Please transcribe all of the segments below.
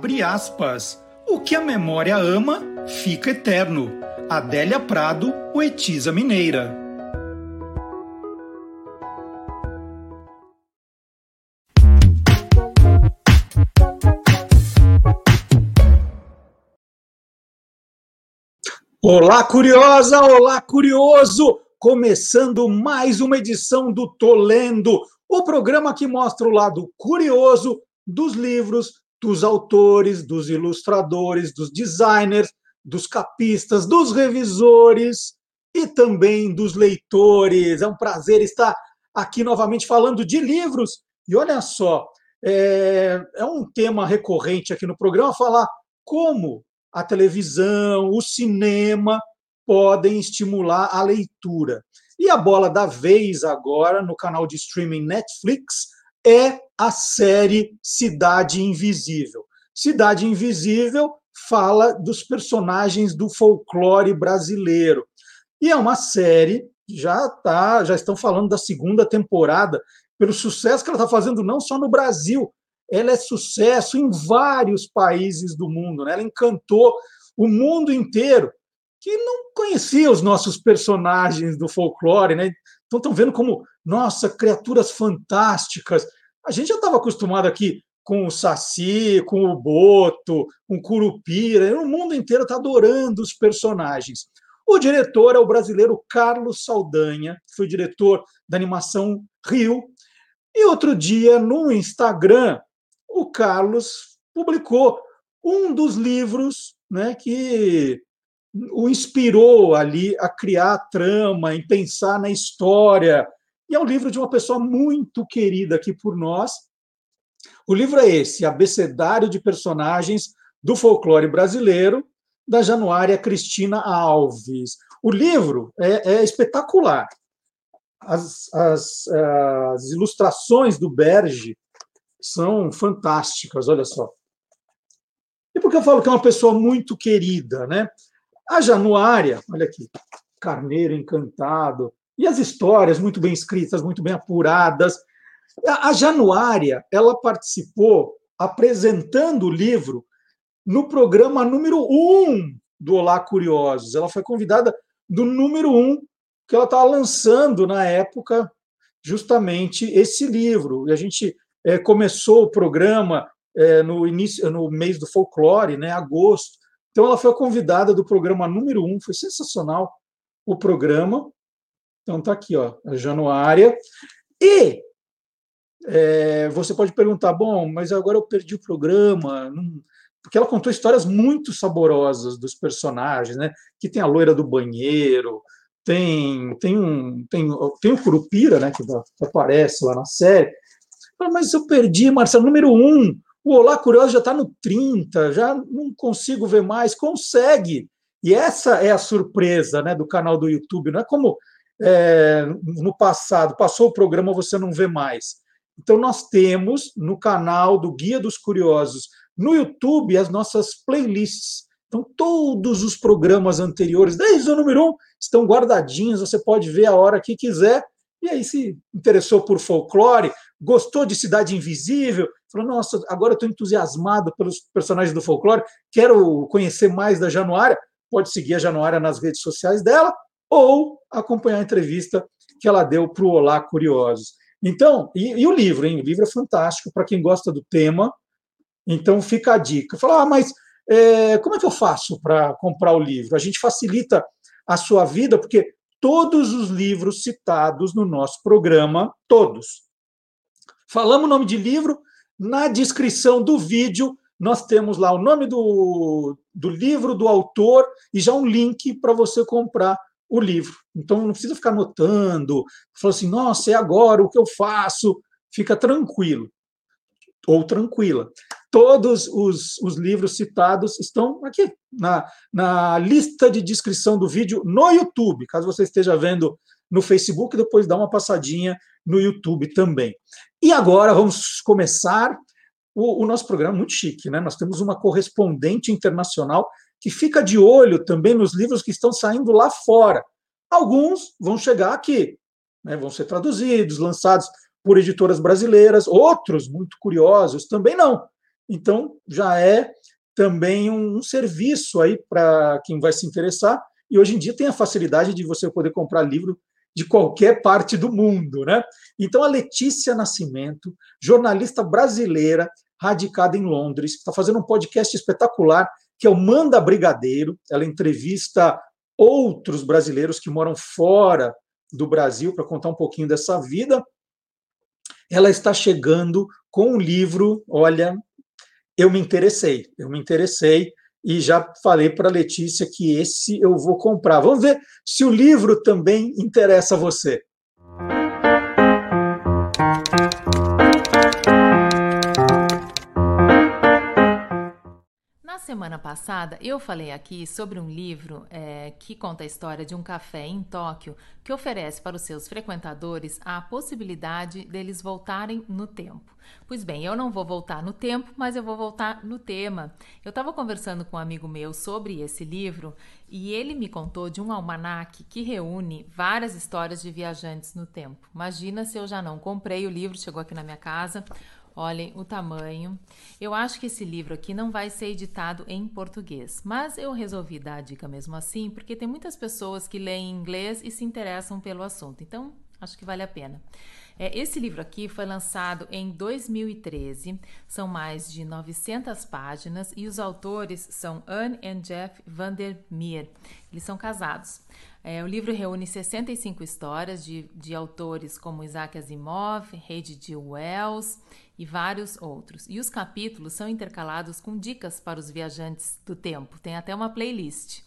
Abre aspas. O que a memória ama, fica eterno. Adélia Prado, poetisa mineira. Olá, curiosa! Olá, curioso! Começando mais uma edição do Tolendo, o programa que mostra o lado curioso dos livros, dos autores, dos ilustradores, dos designers, dos capistas, dos revisores e também dos leitores. É um prazer estar aqui novamente falando de livros. E olha só, é, é um tema recorrente aqui no programa falar como a televisão, o cinema podem estimular a leitura. E a bola da vez agora no canal de streaming Netflix é a série Cidade Invisível. Cidade Invisível fala dos personagens do folclore brasileiro. E é uma série, já tá, já estão falando da segunda temporada, pelo sucesso que ela está fazendo não só no Brasil, ela é sucesso em vários países do mundo. Né? Ela encantou o mundo inteiro, que não conhecia os nossos personagens do folclore. Né? Então estão vendo como, nossa, criaturas fantásticas. A gente já estava acostumado aqui com o Saci, com o Boto, com o Curupira. O mundo inteiro está adorando os personagens. O diretor é o brasileiro Carlos Saldanha, que foi diretor da animação Rio. E outro dia, no Instagram, o Carlos publicou um dos livros né, que o inspirou ali a criar a trama, em pensar na história. E é um livro de uma pessoa muito querida aqui por nós. O livro é esse, Abecedário de Personagens do Folclore Brasileiro, da Januária Cristina Alves. O livro é, é espetacular. As, as, as ilustrações do Berge são fantásticas, olha só. E por que eu falo que é uma pessoa muito querida, né? A Januária, olha aqui, Carneiro Encantado, e as histórias muito bem escritas, muito bem apuradas. A Januária, ela participou apresentando o livro no programa número um do Olá Curiosos. Ela foi convidada do número um, que ela estava lançando na época justamente esse livro. E a gente é, começou o programa é, no início, no mês do folclore, né, agosto. Então ela foi convidada do programa número um, foi sensacional o programa. Então tá aqui, ó, Januária. E é, você pode perguntar, bom, mas agora eu perdi o programa, não... porque ela contou histórias muito saborosas dos personagens, né? Que tem a loira do banheiro, tem tem um tem, tem o Curupira, né? Que aparece lá na série. Mas eu perdi, Marcelo, número um. O Olá Curioso já está no 30, já não consigo ver mais. Consegue. E essa é a surpresa né, do canal do YouTube. Não é como é, no passado, passou o programa, você não vê mais. Então, nós temos no canal do Guia dos Curiosos, no YouTube, as nossas playlists. Então, todos os programas anteriores, desde o número um, estão guardadinhos, você pode ver a hora que quiser. E aí, se interessou por folclore, gostou de Cidade Invisível, falou: Nossa, agora estou entusiasmado pelos personagens do folclore, quero conhecer mais da Januária. Pode seguir a Januária nas redes sociais dela ou acompanhar a entrevista que ela deu para o Olá Curiosos. Então, e, e, o livro, hein? O livro é fantástico para quem gosta do tema. Então, fica a dica. Falar, ah, mas é, como é que eu faço para comprar o livro? A gente facilita a sua vida, porque todos os livros citados no nosso programa, todos, Falamos o nome de livro, na descrição do vídeo nós temos lá o nome do, do livro, do autor e já um link para você comprar o livro. Então não precisa ficar anotando, falar assim, nossa, é agora o que eu faço. Fica tranquilo ou tranquila. Todos os, os livros citados estão aqui na, na lista de descrição do vídeo no YouTube. Caso você esteja vendo no Facebook, depois dá uma passadinha no YouTube também. E agora vamos começar o, o, nosso programa muito chique, né? Nós temos uma correspondente internacional que fica de olho também nos livros que estão saindo lá fora. Alguns vão chegar aqui, né? vão ser traduzidos, lançados por editoras brasileiras, outros, muito curiosos, também não. Então, já é também um, um serviço aí para quem vai se interessar. E hoje em dia tem a facilidade de você poder comprar livro de qualquer parte do mundo, né? Então, a Letícia Nascimento, jornalista brasileira, radicada em Londres, está fazendo um podcast espetacular que é o Manda Brigadeiro. Ela entrevista outros brasileiros que moram fora do Brasil para contar um pouquinho dessa vida. Ela está chegando com um livro, olha, eu me interessei, eu me interessei e já falei para Letícia que esse eu vou comprar. Vamos ver se o livro também interessa a você. Semana passada eu falei aqui sobre um livro é, que conta a história de um café em Tóquio que oferece para os seus frequentadores a possibilidade deles voltarem no tempo. Pois bem, eu não vou voltar no tempo, mas eu vou voltar no tema. Eu estava conversando com um amigo meu sobre esse livro e ele me contou de um almanaque que reúne várias histórias de viajantes no tempo. Imagina se eu já não comprei o livro, chegou aqui na minha casa. Olhem o tamanho. Eu acho que esse livro aqui não vai ser editado em português, mas eu resolvi dar a dica mesmo assim, porque tem muitas pessoas que leem inglês e se interessam pelo assunto. Então, acho que vale a pena. É, esse livro aqui foi lançado em 2013, são mais de 900 páginas e os autores são Anne e Jeff Vandermeer. Eles são casados. É, o livro reúne 65 histórias de, de autores como Isaac Asimov, H.G. Wells e vários outros. E os capítulos são intercalados com dicas para os viajantes do tempo. Tem até uma playlist.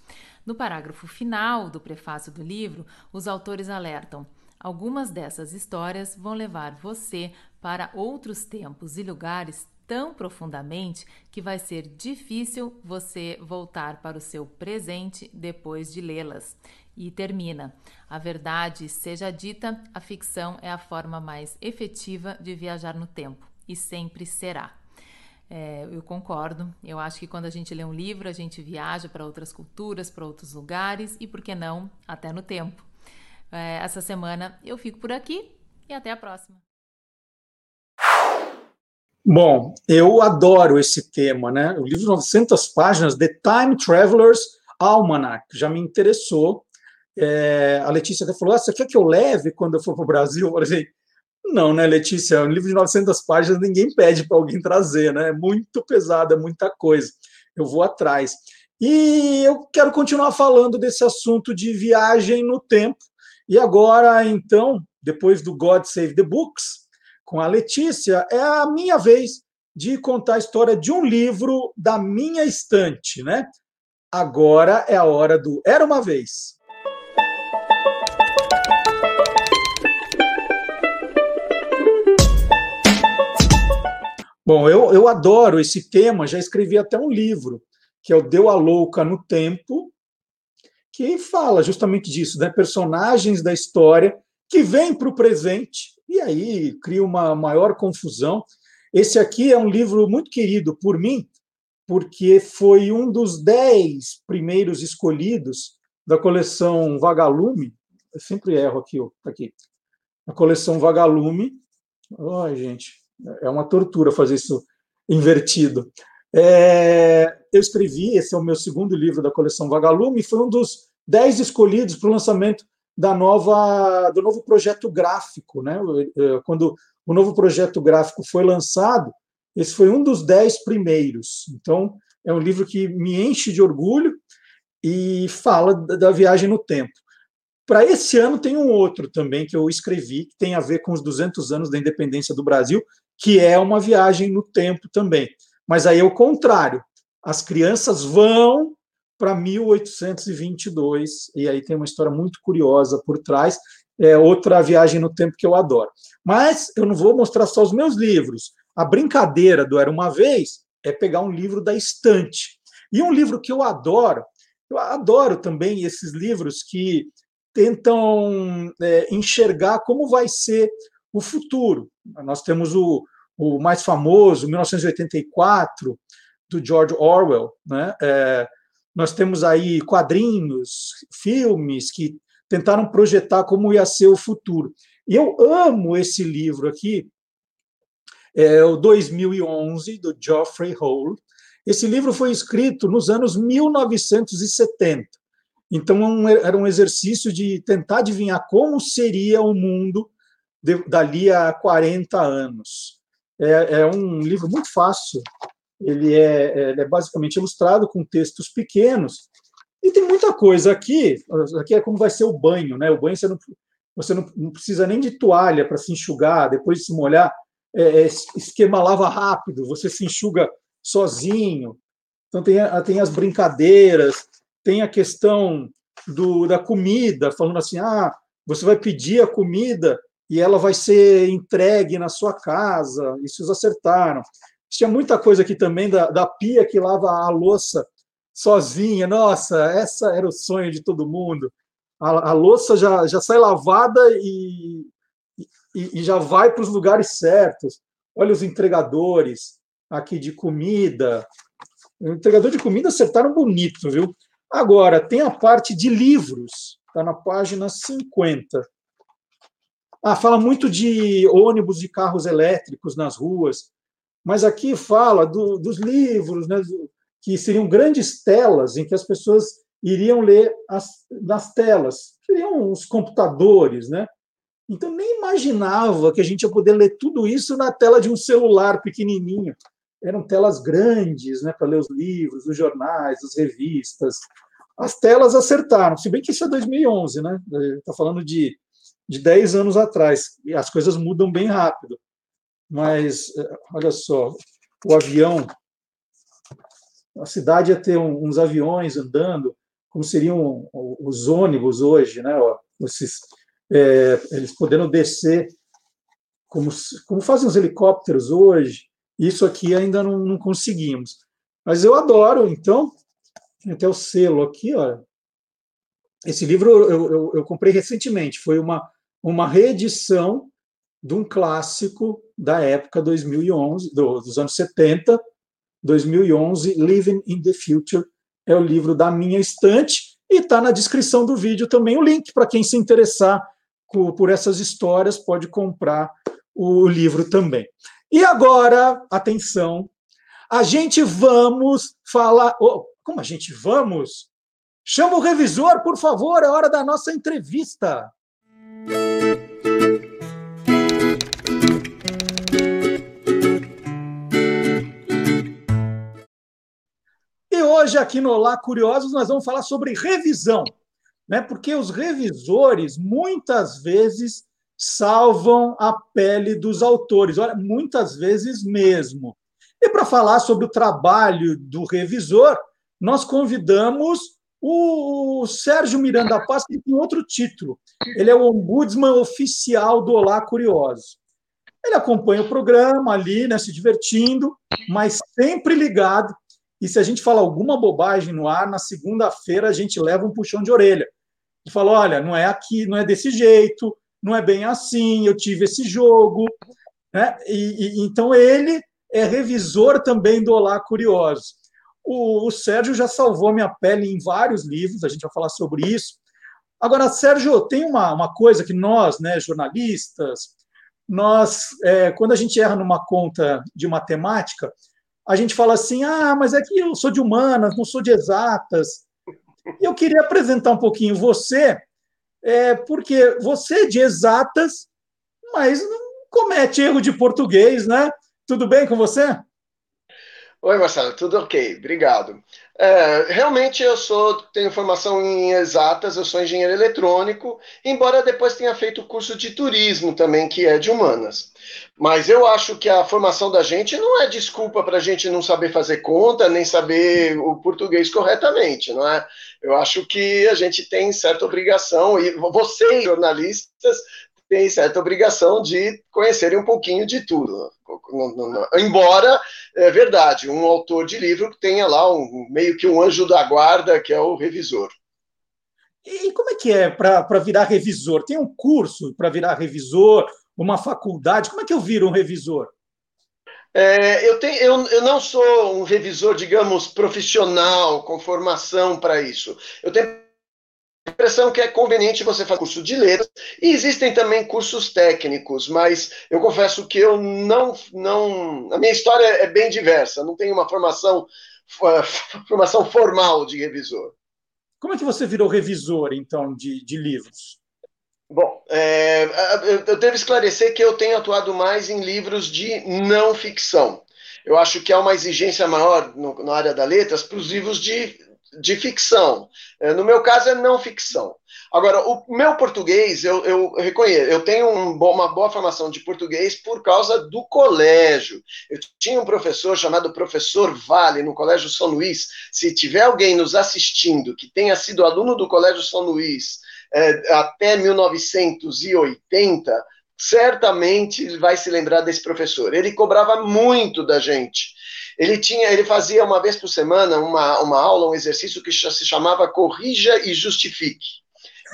No parágrafo final do prefácio do livro, os autores alertam Algumas dessas histórias vão levar você para outros tempos e lugares tão profundamente que vai ser difícil você voltar para o seu presente depois de lê-las. E termina: A verdade seja dita, a ficção é a forma mais efetiva de viajar no tempo e sempre será. É, eu concordo. Eu acho que quando a gente lê um livro, a gente viaja para outras culturas, para outros lugares e, por que não, até no tempo é, essa semana eu fico por aqui e até a próxima. Bom, eu adoro esse tema, né? O livro de 900 páginas, The Time Traveler's Almanac, já me interessou. É, a Letícia até falou: ah, você quer que eu leve quando eu for para o Brasil? Eu falei: não, né, Letícia? Um livro de 900 páginas ninguém pede para alguém trazer, né? É muito pesado, é muita coisa. Eu vou atrás. E eu quero continuar falando desse assunto de viagem no tempo, e agora, então, depois do God Save the Books, com a Letícia, é a minha vez de contar a história de um livro da minha estante, né? Agora é a hora do Era uma vez. Bom, eu, eu adoro esse tema, já escrevi até um livro, que é o Deu a Louca no Tempo, que fala justamente disso, né? personagens da história que vêm para o presente e aí cria uma maior confusão. Esse aqui é um livro muito querido por mim, porque foi um dos dez primeiros escolhidos da coleção Vagalume. Eu sempre erro aqui, ó, tá aqui. A coleção Vagalume. Ai, gente, é uma tortura fazer isso invertido. É, eu escrevi, esse é o meu segundo livro da coleção Vagalume, foi um dos dez escolhidos para o lançamento da nova, do novo projeto gráfico. Né? Quando o novo projeto gráfico foi lançado, esse foi um dos dez primeiros. Então, é um livro que me enche de orgulho e fala da viagem no tempo. Para esse ano tem um outro também que eu escrevi, que tem a ver com os 200 anos da independência do Brasil, que é uma viagem no tempo também. Mas aí é o contrário. As crianças vão para 1822, e aí tem uma história muito curiosa por trás. É outra viagem no tempo que eu adoro. Mas eu não vou mostrar só os meus livros. A brincadeira do Era uma Vez é pegar um livro da estante. E um livro que eu adoro, eu adoro também esses livros que tentam é, enxergar como vai ser o futuro. Nós temos o, o mais famoso, 1984, do George Orwell, né? É, nós temos aí quadrinhos, filmes que tentaram projetar como ia ser o futuro. E eu amo esse livro aqui, é o 2011, do Geoffrey Hall. Esse livro foi escrito nos anos 1970. Então, era um exercício de tentar adivinhar como seria o mundo dali a 40 anos. É, é, um livro muito fácil, ele é, ele é basicamente ilustrado com textos pequenos, e tem muita coisa aqui. Aqui é como vai ser o banho, né? O banho você não, você não, não precisa nem de toalha para se enxugar, depois de se molhar, é, é, esquema lava rápido, você se enxuga sozinho. Então tem, tem as brincadeiras, tem a questão do, da comida, falando assim: ah, você vai pedir a comida e ela vai ser entregue na sua casa. Isso eles acertaram. Tinha muita coisa aqui também da, da pia que lava a louça sozinha. Nossa, essa era o sonho de todo mundo. A, a louça já, já sai lavada e, e, e já vai para os lugares certos. Olha os entregadores aqui de comida. O entregador de comida acertaram bonito, viu? Agora, tem a parte de livros, está na página 50. Ah, fala muito de ônibus e carros elétricos nas ruas, mas aqui fala do, dos livros, né, que seriam grandes telas em que as pessoas iriam ler as, nas telas, seriam os computadores, né? Então nem imaginava que a gente ia poder ler tudo isso na tela de um celular pequenininho. Eram telas grandes, né, para ler os livros, os jornais, as revistas, as telas acertaram, se bem que isso é 2011, né? Está falando de, de 10 anos atrás, e as coisas mudam bem rápido. Mas, eh, olha só, o avião, a cidade ia ter uns aviões andando, como seriam os ônibus hoje, né? Esses, é, eles podendo descer, como, como fazem os helicópteros hoje, isso aqui ainda não, não conseguimos. Mas eu adoro, então, tem até o selo aqui, ó. Esse livro eu, eu, eu comprei recentemente, foi uma, uma reedição de um clássico da época 2011, do, dos anos 70, 2011, Living in the Future, é o livro da minha estante, e está na descrição do vídeo também o link para quem se interessar por, essas histórias, pode comprar o livro também. E agora, atenção, a gente vamos falar. Oh, como a gente vamos? Chama o revisor, por favor, é hora da nossa entrevista. E hoje, aqui no Olá Curiosos, nós vamos falar sobre revisão, né? porque os revisores, muitas vezes, salvam a pele dos autores, olha, muitas vezes mesmo. E para falar sobre o trabalho do revisor, nós convidamos o Sérgio Miranda Paz, tem outro título. Ele é o ombudsman oficial do Olá Curioso. Ele acompanha o programa ali, né, se divertindo, mas sempre ligado. E se a gente fala alguma bobagem no ar, na segunda-feira a gente leva um puxão de orelha. E fala: olha, não é aqui, não é desse jeito, não é bem assim, eu tive esse jogo. Né? E, e então ele é revisor também do Olá Curioso. O, o Sérgio já salvou minha pele em vários livros, a gente vai falar sobre isso. Agora, Sérgio, tem uma, uma coisa que nós, né, jornalistas, nós, é, quando a gente erra numa conta de matemática, a gente fala assim: ah, mas é que eu sou de humanas, não sou de exatas. E eu queria apresentar um pouquinho você, é, porque você é de exatas, mas não comete erro de português, né? Tudo bem com você? Oi, Marcelo, tudo ok, obrigado. É, realmente eu sou, tenho formação em exatas, eu sou engenheiro eletrônico, embora depois tenha feito curso de turismo também, que é de humanas. Mas eu acho que a formação da gente não é desculpa para a gente não saber fazer conta, nem saber o português corretamente, não é? Eu acho que a gente tem certa obrigação, e vocês, jornalistas, têm certa obrigação de conhecerem um pouquinho de tudo. Embora, é verdade, um autor de livro que tenha lá um, meio que um anjo da guarda, que é o revisor. E como é que é para virar revisor? Tem um curso para virar revisor, uma faculdade? Como é que eu viro um revisor? É, eu, tenho, eu, eu não sou um revisor, digamos, profissional, com formação para isso. Eu tenho impressão que é conveniente você fazer curso de letras. E existem também cursos técnicos, mas eu confesso que eu não. não a minha história é bem diversa, não tenho uma formação, formação formal de revisor. Como é que você virou revisor, então, de, de livros? Bom, é, eu devo esclarecer que eu tenho atuado mais em livros de não ficção. Eu acho que há uma exigência maior no, na área da letras para os livros de, de ficção. É, no meu caso, é não ficção. Agora, o meu português, eu, eu reconheço, eu tenho um, uma boa formação de português por causa do colégio. Eu tinha um professor chamado Professor Vale, no Colégio São Luís. Se tiver alguém nos assistindo que tenha sido aluno do Colégio São Luís é, até 1980, certamente vai se lembrar desse professor. Ele cobrava muito da gente. Ele tinha, ele fazia uma vez por semana uma, uma aula, um exercício que se chamava Corrija e Justifique.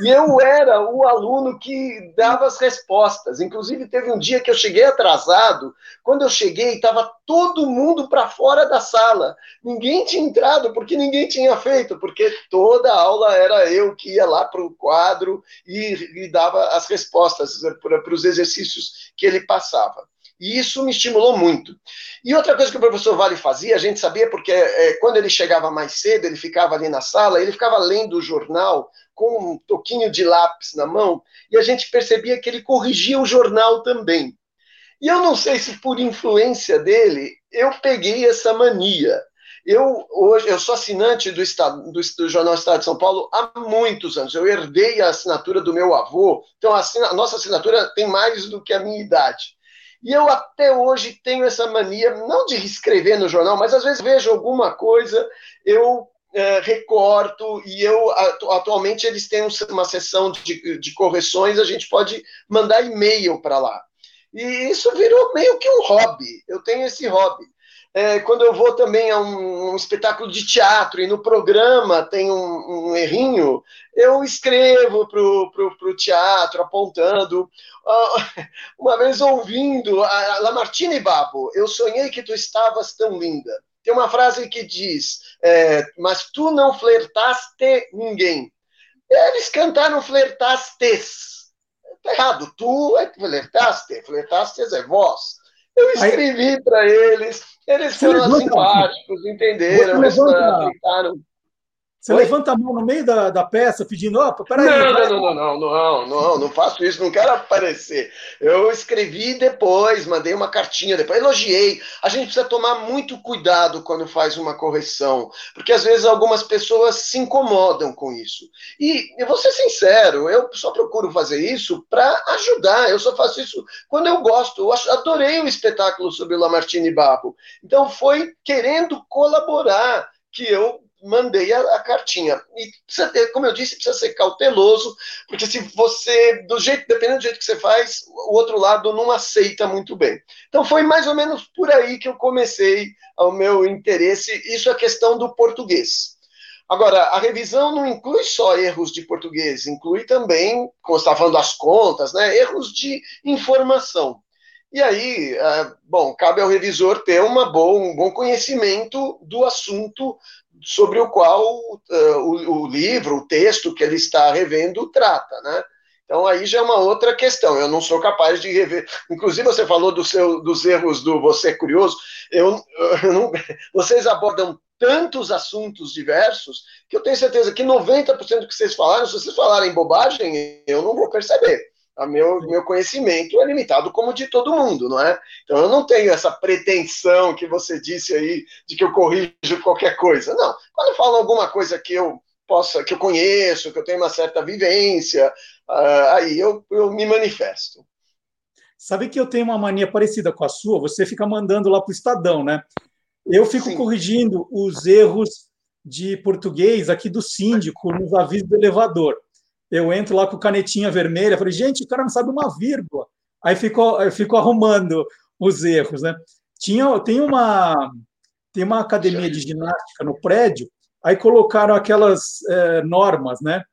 E eu era o aluno que dava as respostas. Inclusive, teve um dia que eu cheguei atrasado. Quando eu cheguei, estava todo mundo para fora da sala. Ninguém tinha entrado, porque ninguém tinha feito, porque toda aula era eu que ia lá para o quadro e, e dava as respostas para os exercícios que ele passava. E isso me estimulou muito. E outra coisa que o professor Vale fazia, a gente sabia, porque é, quando ele chegava mais cedo, ele ficava ali na sala, ele ficava lendo o jornal com um toquinho de lápis na mão, e a gente percebia que ele corrigia o jornal também. E eu não sei se por influência dele, eu peguei essa mania. Eu hoje eu sou assinante do, estado, do, do, Jornal Estado de São Paulo há muitos anos. Eu herdei a assinatura do meu avô, então a, a nossa assinatura tem mais do que a minha idade. E eu até hoje tenho essa mania, não de escrever no jornal, mas às vezes vejo alguma coisa, eu é, recorto e eu atualmente eles têm uma sessão de, de correções, a gente pode mandar e-mail para lá. E isso virou meio que um hobby. Eu tenho esse hobby. É, quando eu vou também a um, um, espetáculo de teatro e no programa tem um, um errinho, eu escrevo para o teatro, apontando. Uh, uma vez ouvindo a Lamartine Babo, eu sonhei que tu estavas tão linda. Tem uma frase que diz: é, Mas tu não flertaste ninguém. Eles cantaram flertastes. Está errado. Tu é flertaste. Flertastes é vós. Eu escrevi para eles, eles foram simpáticos, entenderam, eles aceitaram. Você Oi? levanta a mão no meio da, da peça pedindo, ó, oh, peraí. Não, não, não, não, não, não, não, faço isso, não quero aparecer. Eu escrevi depois, mandei uma cartinha depois, elogiei. A gente precisa tomar muito cuidado quando faz uma correção, porque às vezes algumas pessoas se incomodam com isso. E eu vou ser sincero, eu só procuro fazer isso para ajudar. Eu só faço isso quando eu gosto. Eu adorei o espetáculo sobre o Lamartine Barro. Então foi querendo colaborar que eu mandei a, a, cartinha. E precisa ter, como eu disse, precisa ser cauteloso, porque se você, do jeito, dependendo do jeito que você faz, o outro lado não aceita muito bem. Então foi mais ou menos por aí que eu comecei o meu interesse. Isso é questão do português. Agora, a revisão não inclui só erros de português, inclui também, como está falando das contas, né, erros de informação. E aí, é, bom, cabe ao revisor ter uma boa, um bom conhecimento do assunto sobre o qual uh, o, o, livro, o texto que ele está revendo trata, né? Então aí já é uma outra questão. Eu não sou capaz de rever. Inclusive você falou do seu, dos erros do você curioso. Eu, eu não, vocês abordam tantos assuntos diversos que eu tenho certeza que 90% do que vocês falaram, se vocês falarem bobagem, eu não vou perceber a meu, meu conhecimento é limitado como de todo mundo, não é? Então eu não tenho essa pretensão que você disse aí de que eu corrijo qualquer coisa. Não. Quando eu falo alguma coisa que eu possa, que eu conheço, que eu tenho uma certa vivência, uh, aí eu, eu me manifesto. Sabe que eu tenho uma mania parecida com a sua? Você fica mandando lá para o Estadão, né? Eu fico Sim. corrigindo os erros de português aqui do síndico nos avisos do elevador eu entro lá com canetinha vermelha, falei, gente, o cara não sabe uma vírgula. Aí ficou, eu fico arrumando os erros, né? Tinha, tem uma tem uma academia de ginástica no prédio, aí colocaram aquelas é, normas, né?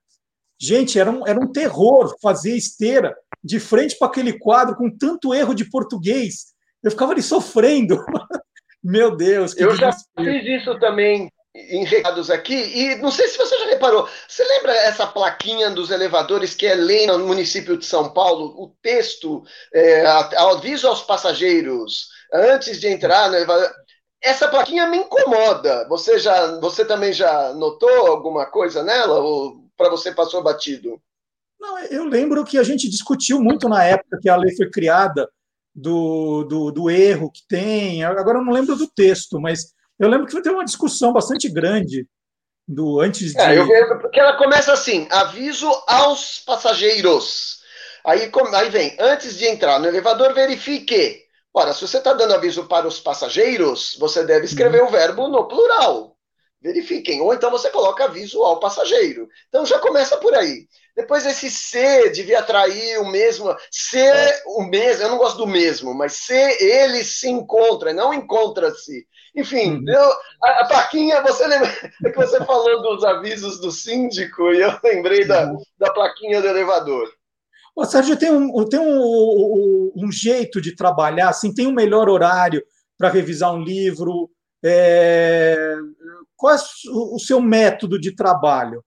Gente, era um, era um terror fazer esteira de frente para aquele quadro com tanto erro de português. Eu ficava ali sofrendo. Meu Deus, que Eu já fiz isso também em recados aqui, e não sei se você já reparou, você lembra essa plaquinha dos elevadores que é lei no município de São Paulo? O texto, é, aviso aos passageiros, antes de entrar no elevador. Essa plaquinha me incomoda. Você já, você também já notou alguma coisa nela ou para você passou batido? Não, eu lembro que a gente discutiu muito na época que a lei foi criada do, do, do erro que tem. Agora eu não lembro do texto, mas eu lembro que ter uma discussão bastante grande do antes de. É, eu lembro porque ela começa assim: aviso aos passageiros. Aí, aí vem, antes de entrar no elevador, verifique. Ora, se você está dando aviso para os passageiros, você deve escrever uhum. o verbo no plural. Verifiquem. Ou então você coloca aviso ao passageiro. Então já começa por aí. Depois esse ser devia atrair o mesmo, ser é. o mesmo, eu não gosto do mesmo, mas ser ele se encontra, não encontra-se. Enfim, uhum. eu, a, a plaquinha, você lembra é que você falou dos avisos do síndico e eu lembrei da, da plaquinha do elevador. O Sérgio tem, um, tem um, um, um, jeito de trabalhar, assim, tem um melhor horário para revisar um livro. É... Qual é o seu método de trabalho?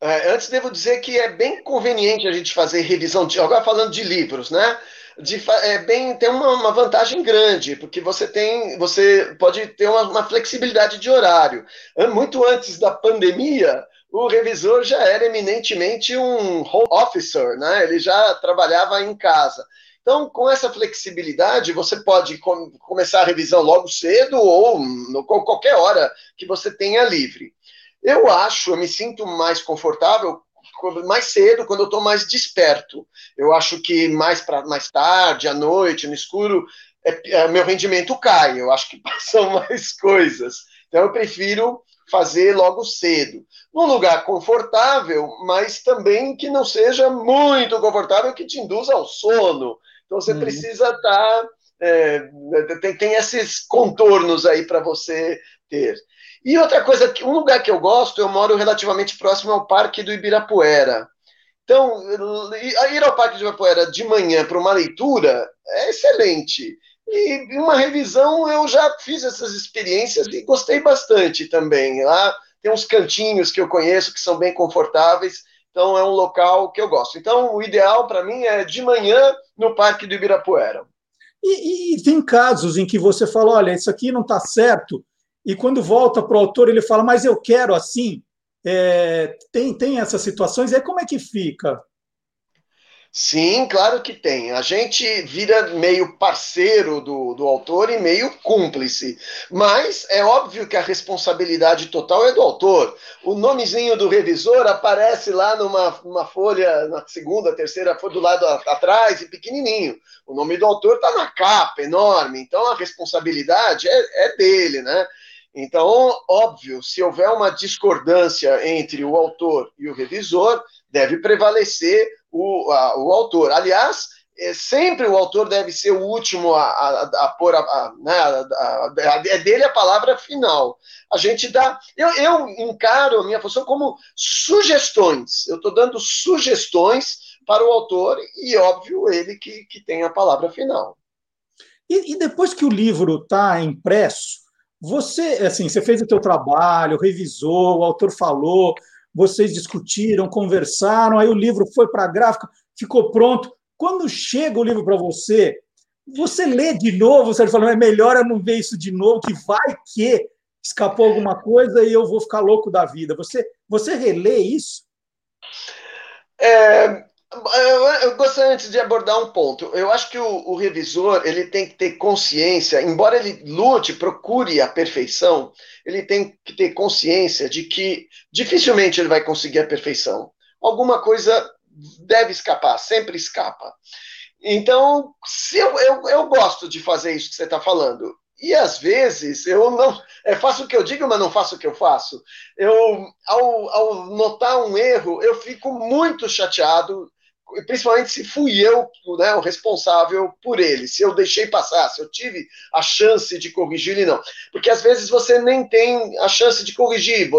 É, antes devo dizer que é bem conveniente a gente fazer revisão de. Agora falando de livros, né? De, é bem, tem uma, uma, vantagem grande, porque você tem, você pode ter uma, uma, flexibilidade de horário. Muito antes da pandemia, o revisor já era eminentemente um home officer, né? Ele já trabalhava em casa. Então, com essa flexibilidade, você pode com, começar a revisão logo cedo ou no, qualquer hora que você tenha livre. Eu acho, eu me sinto mais confortável mais cedo, quando eu estou mais desperto. Eu acho que mais para mais tarde, à noite, no escuro, é, é, meu rendimento cai. Eu acho que passam mais coisas. Então eu prefiro fazer logo cedo. Num lugar confortável, mas também que não seja muito confortável, que te induza ao sono. Então você uhum. precisa estar. Tá, é, tem, tem esses contornos aí para você ter. E outra coisa, um lugar que eu gosto, eu moro relativamente próximo ao Parque do Ibirapuera. Então, ir ao Parque do Ibirapuera de manhã para uma leitura é excelente. E uma revisão, eu já fiz essas experiências e gostei bastante também. Lá tem uns cantinhos que eu conheço que são bem confortáveis, então é um local que eu gosto. Então, o ideal para mim é de manhã no Parque do Ibirapuera. E, e, tem casos em que você fala: olha, isso aqui não está certo, e quando volta para o autor, ele fala, mas eu quero assim. É, tem, tem essas situações, aí como é que fica? Sim, claro que tem. A gente vira meio parceiro do, do autor e meio cúmplice. Mas é óbvio que a responsabilidade total é do autor. O nomezinho do revisor aparece lá numa, numa folha, na segunda, terceira folha do lado atrás e pequenininho. O nome do autor está na capa, enorme. Então a responsabilidade é, é dele, né? Então, óbvio, se houver uma discordância entre o autor e o revisor, deve prevalecer o, a, o autor. Aliás, é, sempre o autor deve ser o último a, a, a pôr a, né, é dele a palavra final. A gente dá. Eu, eu encaro a minha função como sugestões. Eu estou dando sugestões para o autor e, óbvio, ele que, que tem a palavra final. E, e depois que o livro está impresso, você, assim, você fez o teu trabalho, revisou, o autor falou, vocês discutiram, conversaram, aí o livro foi para a gráfica, ficou pronto. Quando chega o livro para você, você lê de novo, você fala, é melhor eu não ver isso de novo, que vai que escapou alguma coisa e eu vou ficar louco da vida. Você, você relê isso? É, eu gostaria antes de abordar um ponto. Eu acho que o, o, revisor ele tem que ter consciência, embora ele lute, procure a perfeição, ele tem que ter consciência de que dificilmente ele vai conseguir a perfeição. Alguma coisa deve escapar, sempre escapa. Então, se eu, eu, eu gosto de fazer isso que você está falando. E às vezes eu não é, faço o que eu digo, mas não faço o que eu faço. Eu, ao, ao notar um erro, eu fico muito chateado, principalmente se fui eu né, o responsável por ele, se eu deixei passar, se eu tive a chance de corrigir ele, não. Porque às vezes você nem tem a chance de corrigir,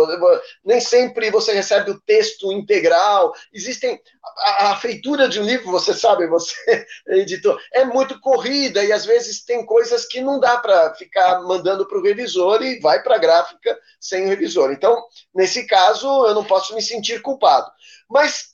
nem sempre você recebe o texto integral. Existem. A, a feitura de um livro, você sabe, você é editor, é muito corrida e às vezes tem coisas que não dá para ficar mandando para o revisor e vai para a gráfica sem o revisor. Então, nesse caso, eu não posso me sentir culpado. Mas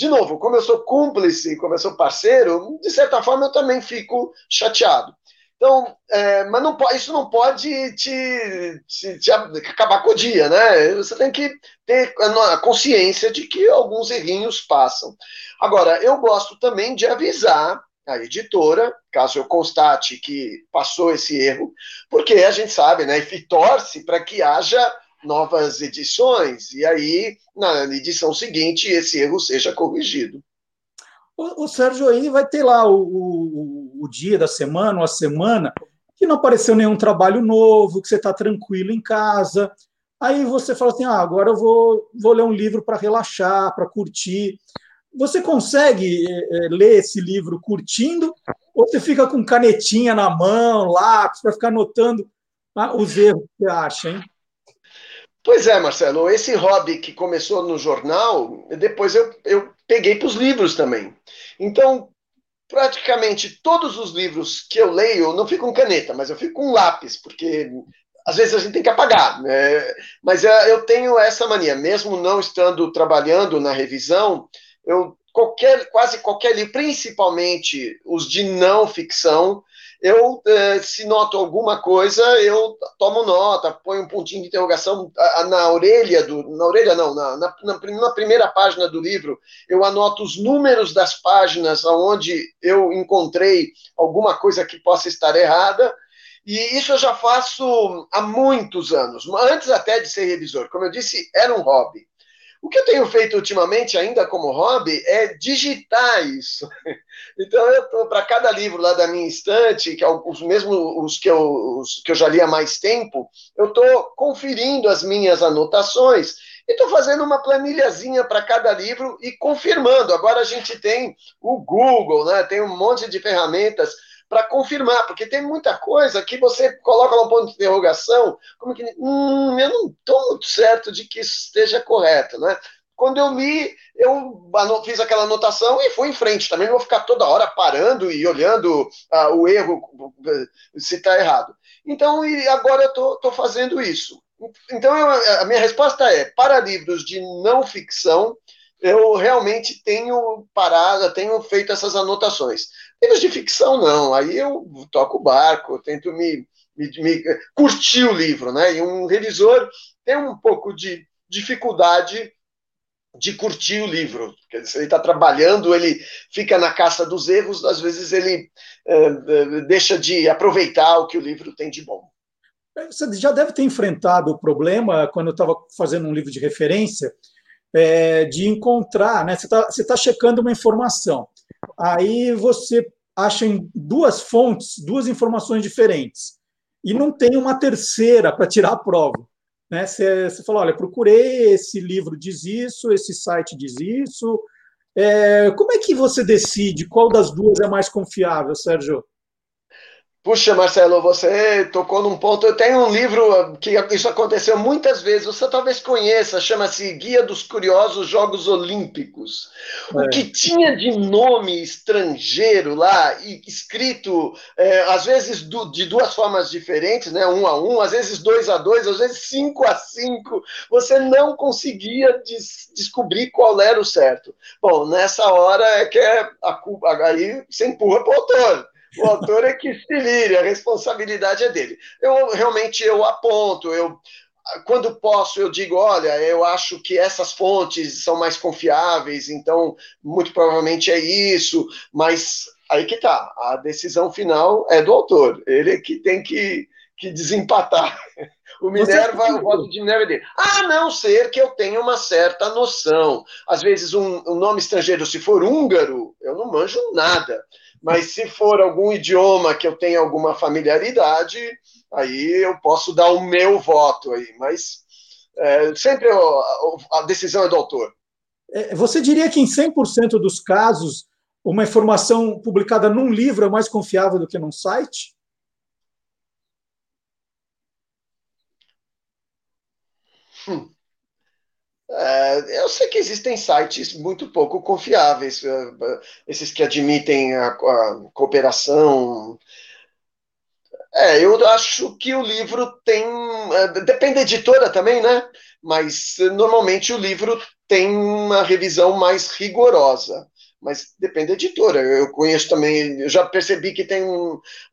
de novo, como eu sou cúmplice, como eu sou parceiro, de certa forma eu também fico chateado. Então, é, mas não, isso não pode te, te, te, acabar com o dia, né? Você tem que ter a consciência de que alguns errinhos passam. Agora, eu gosto também de avisar a editora, caso eu constate que passou esse erro, porque a gente sabe, né? E torce para que haja novas edições, e aí, na edição seguinte, esse erro seja corrigido. O, o Sérgio aí vai ter lá o, o, o dia da semana, ou a semana, que não apareceu nenhum trabalho novo, que você está tranquilo em casa. Aí você fala assim: ah, agora eu vou, vou ler um livro para relaxar, para curtir. Você consegue é, ler esse livro curtindo? Ou você fica com canetinha na mão, lápis, para ficar anotando ah, os erros que você acha, hein? Pois é, Marcelo, esse hobby que começou no jornal, depois eu, eu peguei para os livros também. Então, praticamente todos os livros que eu leio, não fico com caneta, mas eu fico com lápis, porque às vezes a gente tem que apagar. Né? Mas é, eu tenho essa mania, mesmo não estando trabalhando na revisão, eu qualquer, quase qualquer livro, principalmente os de não ficção, eu, eh, se noto alguma coisa, eu tomo nota, ponho um pontinho de interrogação na orelha, do, na orelha não, na, na, na primeira página do livro, eu anoto os números das páginas onde eu encontrei alguma coisa que possa estar errada, e isso eu já faço há muitos anos, antes até de ser revisor. Como eu disse, era um hobby. O que eu tenho feito ultimamente, ainda como hobby, é digitar isso. Então, eu estou para cada livro lá da minha estante, que é os mesmos os que, eu, os que eu já li há mais tempo, eu estou conferindo as minhas anotações e estou fazendo uma planilhazinha para cada livro e confirmando. Agora a gente tem o Google, né? tem um monte de ferramentas para confirmar, porque tem muita coisa que você coloca um ponto de interrogação, como que, hum, eu não estou muito certo de que isso esteja correto, né? Quando eu li, eu fiz aquela anotação e fui em frente. Também não vou ficar toda hora parando e olhando ah, o erro, se está errado. Então, e agora eu estou fazendo isso. Então, eu, a minha resposta é: para livros de não ficção, eu realmente tenho parado, tenho feito essas anotações. Livros de ficção, não. Aí eu toco o barco, tento me, me, me, curtir o livro, né? E um revisor tem um pouco de dificuldade de curtir o livro. Dizer, ele está trabalhando, ele fica na caça dos erros, às vezes ele é, deixa de aproveitar o que o livro tem de bom. Você já deve ter enfrentado o problema quando eu estava fazendo um livro de referência é, de encontrar, né? Você está tá checando uma informação aí você acha em duas fontes, duas informações diferentes, e não tem uma terceira para tirar a prova. Né? Você, você fala, olha, procurei, esse livro diz isso, esse site diz isso. É, como é que você decide qual das duas é mais confiável, Sérgio? Puxa, Marcelo, você tocou num ponto. Eu tenho um livro que isso aconteceu muitas vezes. Você talvez conheça, chama-se Guia dos Curiosos Jogos Olímpicos. É. O que tinha de nome estrangeiro lá, e escrito é, às vezes do, de duas formas diferentes, né? Um a um, às vezes dois a dois, às vezes cinco a cinco. Você não conseguia des descobrir qual era o certo. Bom, nessa hora é que é a, aí você empurra para o autor o autor é que se vire, a responsabilidade é dele. Eu realmente eu aponto, eu quando posso, eu digo: olha, eu acho que essas fontes são mais confiáveis, então muito provavelmente é isso, mas aí que tá, a decisão final é do autor, ele é que tem que, que desempatar. O Minerva, o voto de Minerva é dele. A não ser que eu tenha uma certa noção. Às vezes, um, um nome estrangeiro, se for húngaro, eu não manjo nada. Mas se for algum idioma que eu tenha alguma familiaridade, aí eu posso dar o meu voto aí. Mas é, sempre a, decisão é do autor. É, você diria que em 100% dos casos, uma informação publicada num livro é mais confiável do que num site? Hum. É, eu sei que existem sites muito pouco confiáveis, é, esses que admitem a, a cooperação. É, eu acho que o livro tem. É, depende da editora também, né? Mas normalmente o livro tem uma revisão mais rigorosa. Mas depende da editora. Eu conheço também, eu já percebi que tem.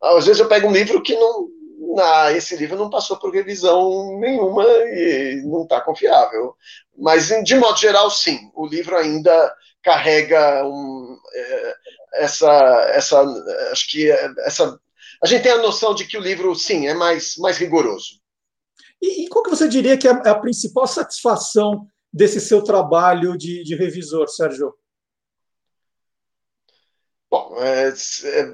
Às vezes eu pego um livro que não, ah, esse livro não passou por revisão nenhuma e não está confiável. Mas, de modo geral, sim, o livro ainda carrega um, é, essa, essa, acho que essa, a gente tem a noção de que o livro, sim, é mais, mais rigoroso. E, e qual que você diria que é a principal satisfação desse seu trabalho de, de revisor, Sérgio? Bom, é, é,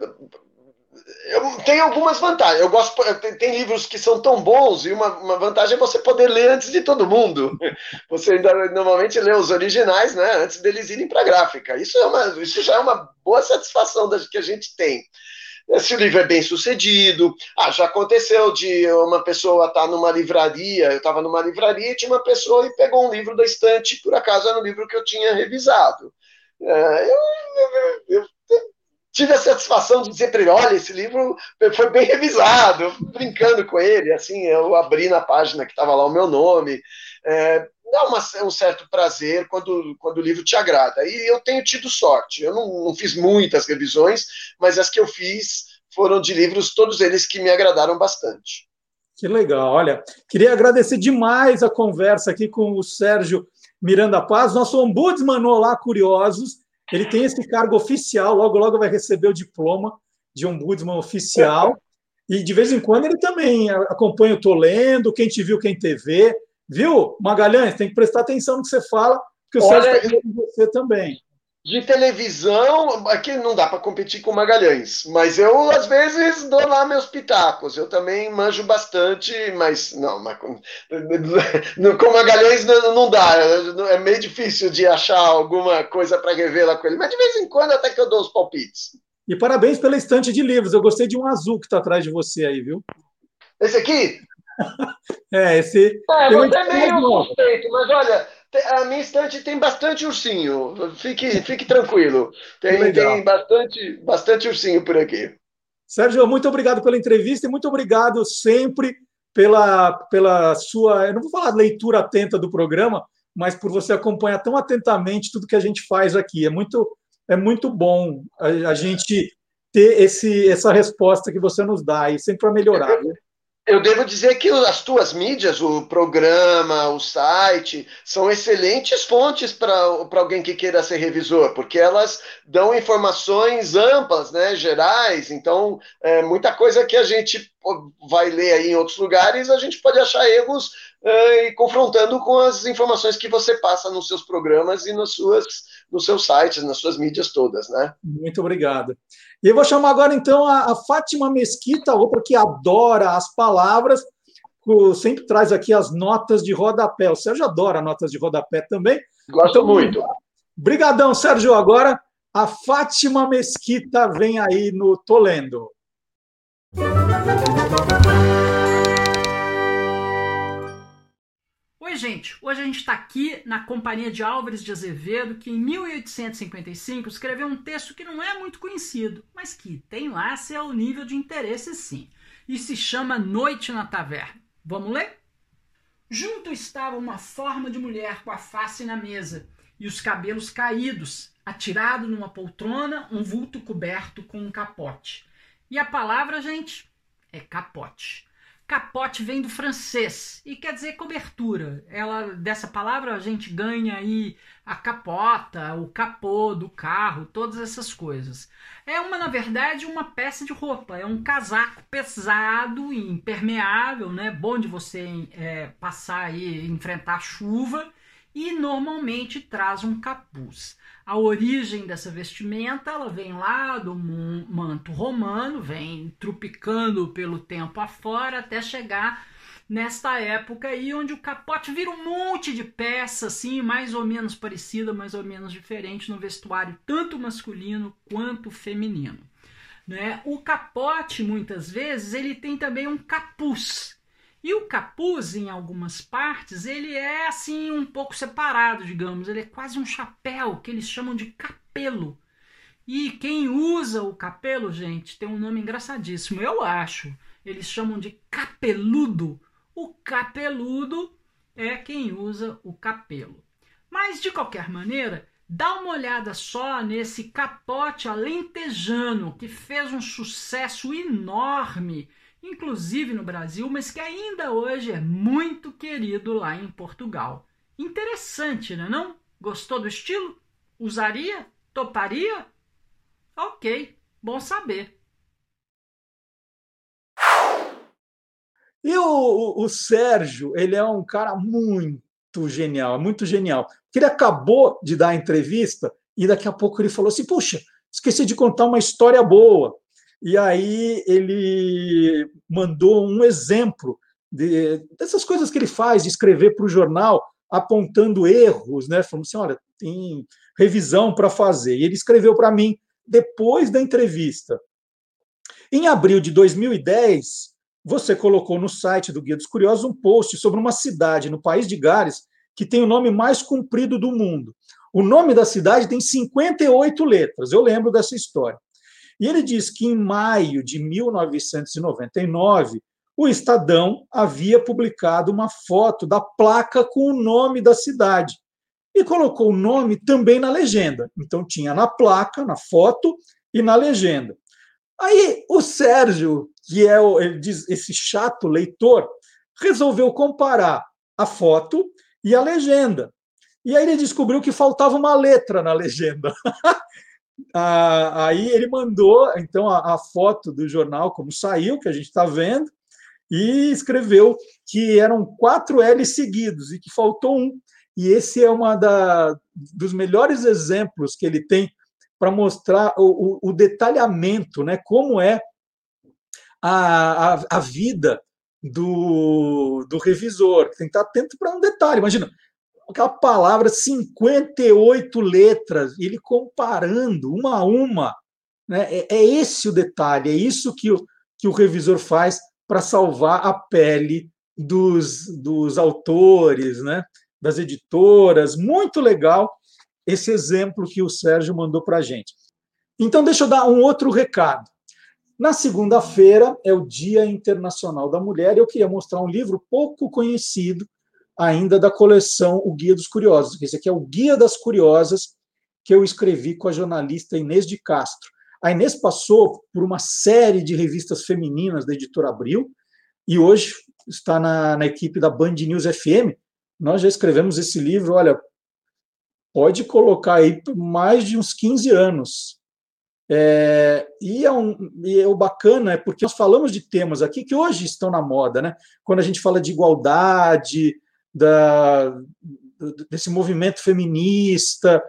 eu, tem algumas vantagens. Eu gosto, tem, tem, livros que são tão bons e uma, uma, vantagem é você poder ler antes de todo mundo. Você ainda normalmente lê os originais, né, antes deles irem para a gráfica. Isso é uma, isso já é uma boa satisfação da, que a gente tem. Se o livro é bem sucedido, ah, já aconteceu de uma pessoa estar tá numa livraria, eu estava numa livraria e tinha uma pessoa e pegou um livro da estante, por acaso era um livro que eu tinha revisado. É, eu, eu, eu tive a satisfação de dizer para ele: olha, esse livro foi bem revisado, brincando com ele, assim, eu abri na página que estava lá o meu nome. É, dá uma, um certo prazer quando, quando o livro te agrada. E eu tenho tido sorte. Eu não, não fiz muitas revisões, mas as que eu fiz foram de livros, todos eles que me agradaram bastante. Que legal. Olha, queria agradecer demais a conversa aqui com o Sérgio Miranda Paz, nosso ombudsman no Olá Curiosos. Ele tem esse cargo oficial, logo, logo vai receber o diploma de ombudsman oficial. E de vez em quando ele também acompanha o Tô Lendo, quem te viu, quem te vê. Viu, Magalhães? Tem que prestar atenção no que você fala, porque o Olha, Sérgio está com você também. De televisão, aqui não dá para competir com Magalhães, mas eu às vezes dou lá meus pitacos. Eu também manjo bastante, mas não, mas com, com Magalhães não, não dá. É meio difícil de achar alguma coisa para revelar com ele, mas de vez em quando até que eu dou os palpites. E parabéns pela estante de livros. Eu gostei de um azul que está atrás de você aí, viu? Esse aqui? é, esse. É, você é meio suspeito, mas olha, a minha estante tem bastante ursinho. Fique, fique tranquilo. Tem, tem bastante, bastante ursinho por aqui. Sérgio, muito obrigado pela entrevista e muito obrigado sempre pela, pela sua, eu não vou falar leitura atenta do programa, mas por você acompanhar tão atentamente tudo que a gente faz aqui. É muito, é muito bom a, a gente ter esse, essa resposta que você nos dá e sempre para melhorar. Né? Eu devo dizer que as tuas mídias, o programa, o site, são excelentes fontes para alguém que queira ser revisor, porque elas dão informações amplas, né, gerais. Então, é, muita coisa que a gente vai ler aí em outros lugares, a gente pode achar erros e confrontando com as informações que você passa nos seus programas e nas suas, nos seus sites, nas suas mídias todas, né? Muito obrigado. E eu vou chamar agora, então, a, a Fátima Mesquita, outra que adora as palavras, sempre traz aqui as notas de rodapé. O Sérgio adora notas de rodapé também. Gosto então, muito. Obrigadão, Sérgio. Agora, a Fátima Mesquita vem aí no Tolendo. Oi, gente! Hoje a gente está aqui na companhia de Álvares de Azevedo, que em 1855 escreveu um texto que não é muito conhecido, mas que tem lá seu nível de interesse sim. E se chama Noite na Taverna. Vamos ler? Junto estava uma forma de mulher com a face na mesa e os cabelos caídos, atirado numa poltrona, um vulto coberto com um capote. E a palavra, gente, é capote. Capote vem do francês e quer dizer cobertura. Ela dessa palavra a gente ganha aí a capota, o capô do carro, todas essas coisas. É uma na verdade uma peça de roupa, é um casaco pesado e impermeável, né? Bom de você é, passar aí enfrentar chuva e normalmente traz um capuz. A origem dessa vestimenta ela vem lá do manto romano, vem trupicando pelo tempo afora até chegar nesta época aí onde o capote vira um monte de peça assim, mais ou menos parecida, mais ou menos diferente no vestuário tanto masculino quanto feminino. Né? O capote muitas vezes ele tem também um capuz. E o capuz, em algumas partes, ele é assim um pouco separado, digamos. Ele é quase um chapéu que eles chamam de capelo. E quem usa o capelo, gente, tem um nome engraçadíssimo, eu acho. Eles chamam de capeludo. O capeludo é quem usa o capelo. Mas de qualquer maneira, dá uma olhada só nesse capote alentejano que fez um sucesso enorme, inclusive no Brasil, mas que ainda hoje é muito querido lá em Portugal. Interessante, não é não? Gostou do estilo? Usaria? Toparia? Ok, bom saber. E o, o, Sérgio, ele é um cara muito genial, muito genial. Ele acabou de dar a entrevista e daqui a pouco ele falou assim: Puxa, esqueci de contar uma história boa. E aí ele mandou um exemplo de, dessas coisas que ele faz, de escrever para o jornal, apontando erros, né? Falando assim: olha, tem revisão para fazer. E ele escreveu para mim depois da entrevista. Em abril de 2010, você colocou no site do Guia dos Curiosos um post sobre uma cidade no país de Gales que tem o nome mais comprido do mundo. O nome da cidade tem 58 letras, eu lembro dessa história. E ele diz que em maio de 1999, o Estadão havia publicado uma foto da placa com o nome da cidade e colocou o nome também na legenda. Então tinha na placa, na foto e na legenda. Aí o Sérgio, que é o, ele diz, esse chato leitor, resolveu comparar a foto e a legenda. E aí ele descobriu que faltava uma letra na legenda. ah, aí ele mandou então a, a, foto do jornal como saiu, que a gente está vendo, e escreveu que eram quatro L seguidos e que faltou um e esse é uma da, dos melhores exemplos que ele tem para mostrar o, o, o, detalhamento, né? Como é a, a, a vida do, do revisor. Tem que estar atento para um detalhe. Imagina, aquela palavra, 58 letras, ele comparando uma a uma. Né? É, é esse o detalhe, é isso que o, que o revisor faz para salvar a pele dos, dos autores, né? das editoras. Muito legal esse exemplo que o Sérgio mandou para a gente. Então, deixa eu dar um outro recado. Na segunda-feira é o Dia Internacional da Mulher e eu queria mostrar um livro pouco conhecido ainda da coleção O Guia dos Curiosos. Esse aqui é o Guia das Curiosas que eu escrevi com a jornalista Inês de Castro. A Inês passou por uma série de revistas femininas da editora Abril e hoje está na, na equipe da Band News FM nós já escrevemos esse livro, olha, pode colocar aí mais de uns 15 anos. É, e, é um, e é o bacana é porque nós falamos de temas aqui que hoje estão na moda, né? Quando a gente fala de igualdade, da, desse movimento feminista,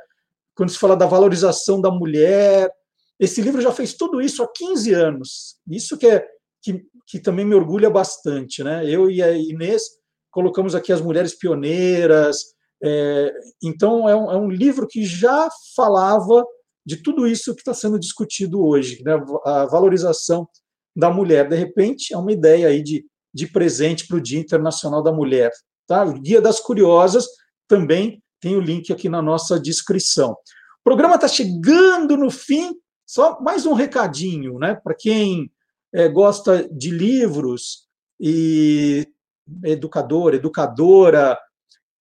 quando se fala da valorização da mulher. Esse livro já fez tudo isso há 15 anos. Isso que, é, que, que também me orgulha bastante, né? Eu e a Inês colocamos aqui as mulheres pioneiras. É, então, é um, é um, livro que já falava de tudo isso que está sendo discutido hoje, né? a valorização da mulher. De repente, é uma ideia aí de, de presente para o Dia Internacional da Mulher. Tá? O Guia das Curiosas também tem o link aqui na nossa descrição. O programa está chegando no fim, só mais um recadinho, né? Para quem é, gosta de livros e educador, educadora.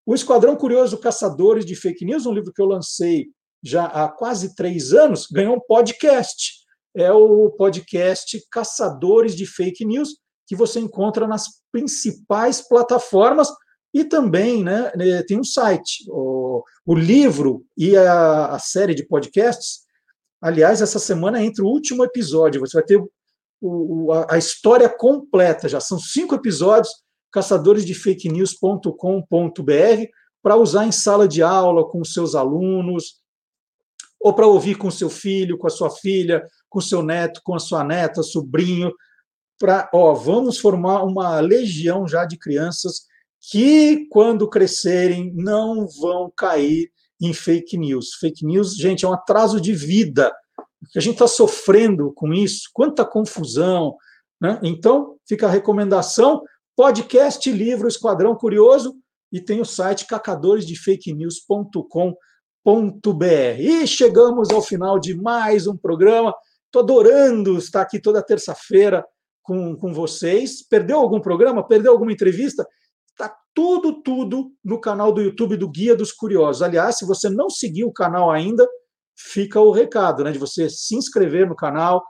O Esquadrão Curioso Caçadores de Fake News, um livro que eu lancei já há quase três anos, ganhou um podcast. É o podcast Caçadores de Fake News, que você encontra nas principais plataformas e também né, né tem um site. O, o livro e a, a, série de podcasts. Aliás, essa semana entra o último episódio. Você vai ter o, o, a, história completa. Já são cinco episódios caçadoresdefakenews.com.br para usar em sala de aula com seus alunos, ou para ouvir com seu filho, com a sua filha, com seu neto, com a sua neta, sobrinho. para, ó, vamos formar uma legião já de crianças que, quando crescerem, não vão cair em fake news. Fake news, gente, é um atraso de vida. A gente está sofrendo com isso, quanta confusão. Né? Então, fica a recomendação: podcast, livro, Esquadrão Curioso, e tem o site cacadoresdefakenews.com.br. E chegamos ao final de mais um programa. Estou adorando estar aqui toda terça-feira com, com vocês. Perdeu algum programa? Perdeu alguma entrevista? Tudo, tudo no canal do YouTube do Guia dos Curiosos. Aliás, se você não seguiu o canal ainda, fica o recado, né? De você se inscrever no canal,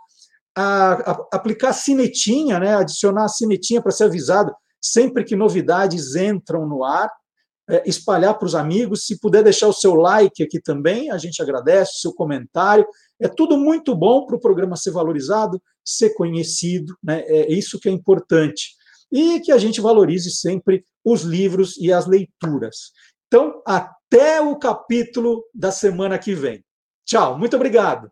a, a, aplicar a sinetinha, né? Adicionar a sinetinha para ser avisado sempre que novidades entram no ar, é, espalhar para os amigos. Se puder deixar o seu like aqui também, a gente agradece, o seu comentário. É tudo muito bom para o programa ser valorizado, ser conhecido, né? é isso que é importante. E que a gente valorize sempre os livros e as leituras. Então, até o capítulo da semana que vem. Tchau, muito obrigado.